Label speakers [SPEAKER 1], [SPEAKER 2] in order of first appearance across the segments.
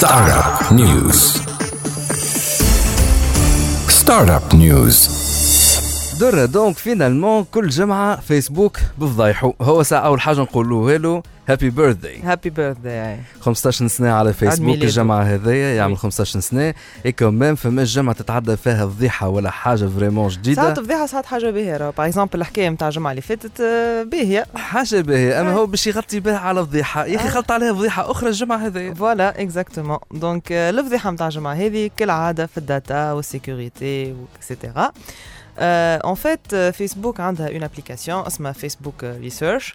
[SPEAKER 1] Startup News. Startup News.
[SPEAKER 2] درة donc finalement كل جمعة فيسبوك بفضايحو هو ساعة أول حاجة نقولوا له هابي بيرثداي
[SPEAKER 3] هابي بيرثداي
[SPEAKER 2] 15 سنة على فيسبوك. الجمعة هذايا يعمل
[SPEAKER 3] oui.
[SPEAKER 2] 15 سنة. et quand même فما جمعة تتعدى فيها فضيحة ولا حاجة vraiment
[SPEAKER 3] ساعات
[SPEAKER 2] جديدة
[SPEAKER 3] فضيحة ساعات حاجة باهية. par exemple الحكاية نتاع الجمعة اللي فاتت آه، باهية.
[SPEAKER 2] حاجة باهية. أما
[SPEAKER 3] آه.
[SPEAKER 2] هو باش يغطي بها على فضيحة يا أخي
[SPEAKER 3] آه.
[SPEAKER 2] غلط عليها فضيحة أخرى الجمعة هذايا.
[SPEAKER 3] voilà exactement donc الفضيحة نتاع الجمعة هذه كالعادة في ال data وال sécurité et cetera en fait فيسبوك عندها une application اسمها Facebook Research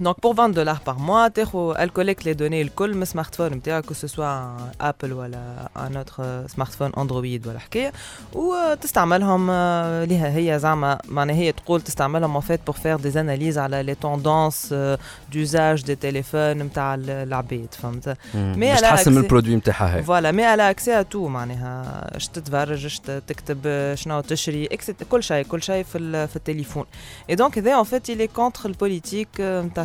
[SPEAKER 3] Donc pour 20 dollars par mois, تاخو elle collecte les données الكل من السمارت نتاعك que ce soit ابل ولا un autre سمارت فون اندرويد ولا حكايه وتستعملهم آه، ليها هي زعما معناها هي تقول تستعملهم en fait pour faire des analyses على les tendances euh, d'usage des téléphones نتاع العباد فهمت
[SPEAKER 2] باش
[SPEAKER 3] على
[SPEAKER 2] تحسن من
[SPEAKER 3] accès-
[SPEAKER 2] البرودوي نتاعها هاي
[SPEAKER 3] فوالا مي على اكسي تو معناها اش تتفرج اش تكتب شنو تشري اكسيت كل شيء كل شيء في ال- في التليفون اي دونك هذا ان فيت il est contre البوليتيك نتاع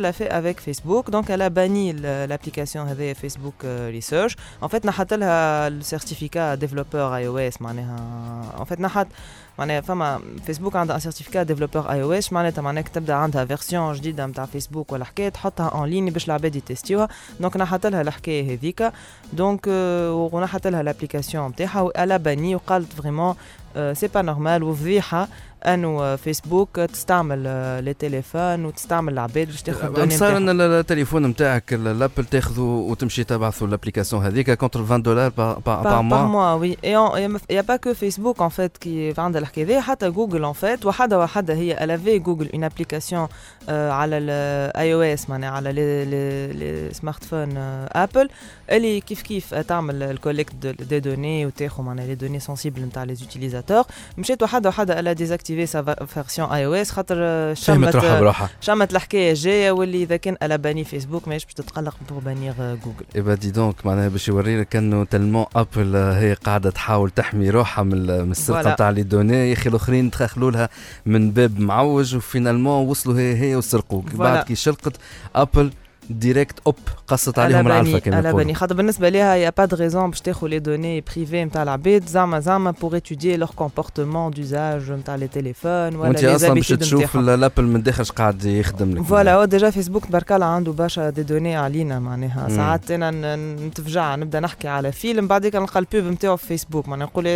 [SPEAKER 3] euh, qu'elle a fait avec Facebook. Donc, elle a banni l'application Facebook euh, Research. En fait, نحت لها le certificat développeur iOS معناها en fait معناها فما فيسبوك عندها certificat développeur iOS معناتها معناها تبدا عندها version جديده نتاع فيسبوك ولا حكايه تحطها en ligne باش العباد يتستيوها donc نحت لها الحكاية هذيك donc ونحت لها ال application نتاعها و elle a banni وقالت vraiment سي با نورمال وفضيحه انه آه، فيسبوك تستعمل آه، لي تليفون وتستعمل العباد باش تاخذ الدوني
[SPEAKER 2] صار ان
[SPEAKER 3] نتاعهم.
[SPEAKER 2] ال- التليفون نتاعك ال- الابل تاخذه وتمشي تبعثوا الابليكاسيون هذيك كونتر 20 دولار با با
[SPEAKER 3] Par, par
[SPEAKER 2] موا
[SPEAKER 3] mois, oui. Et il n'y a pas que Facebook en fait qui عندها الحكايه دي حتى جوجل en fait وحده وحده هي elle avait جوجل une application euh, على الاي او اس معناها على لي لي لي سمارت فون ابل اللي كيف كيف تعمل الكوليكت دي دوني وتاخذ معناها لي دوني سنسيبل نتاع لي زوتيليزاتور مشيت وحدة وحدة elle a désactivé sa version اي أو اس خاطر آه، شمت
[SPEAKER 2] بروحها
[SPEAKER 3] شمت الحكاية الجاية واللي إذا كان a باني فيسبوك ماهيش باش تتقلق بور بانير جوجل
[SPEAKER 2] ايبا دي دونك معناها باش يوري لك انه تلمون ابل هي قاعدة تحاول تحمي روحها من ال- من السرقه. نتاع لي دوني. يا أخي الأخرين دخلوا لها من باب معوج وفينالمون وصلوا هي هي وسرقوك. بعد كي شلقت ابل ديريكت اوب قصت عليهم العلفة
[SPEAKER 3] بني
[SPEAKER 2] كما
[SPEAKER 3] على بني. خاطر بالنسبة ليها y a pas de raison باش تاخذ les données privées نتاع العباد زعما زعما pour étudier leur comportement d'usage نتاع les téléphones ولا
[SPEAKER 2] وانت
[SPEAKER 3] لي
[SPEAKER 2] أصلا باش تشوف الأبل من داخل اش قاعد يخدم لك؟
[SPEAKER 3] voilà هو déjà فيسبوك تبارك الله عنده برشا des données علينا معناها. ساعات أنا نتفجع نبدأ نحكي على فيلم بعديك نلقى ال pub نتاعو في فيسبوك معناها نقول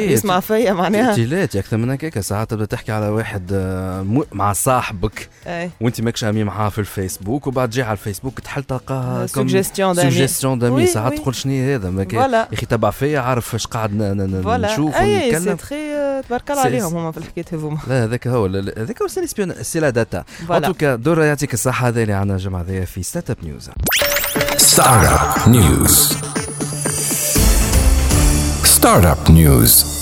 [SPEAKER 3] يسمع فيا معناها.
[SPEAKER 2] تيلات أكثر من هكاك. ساعات تبدأ تحكي على واحد آه، مع صاحبك وانت ماكش امي معاه في الفيسبوك وبعد جاي على الفيسبوك تحل تلقاها
[SPEAKER 3] سوجيستيون دامي
[SPEAKER 2] سوجيستيون دامي ساعات. تقول شنو هذا؟ ما كان-
[SPEAKER 3] فوالا
[SPEAKER 2] يا أخي تبع فيا عارف إيش قاعد نشوف
[SPEAKER 3] أي سي
[SPEAKER 2] ونتكلم
[SPEAKER 3] تخي تبارك الله عليهم هما في الحكاية هذوما.
[SPEAKER 2] لا هذاك هو. هذاك هو سي لا داتا ان
[SPEAKER 3] فوالا
[SPEAKER 2] توكا دورة يعطيك الصحة. هذا اللي عنا الجمعة هذايا في ستارت اب نيوز
[SPEAKER 1] Startup News. Startup News.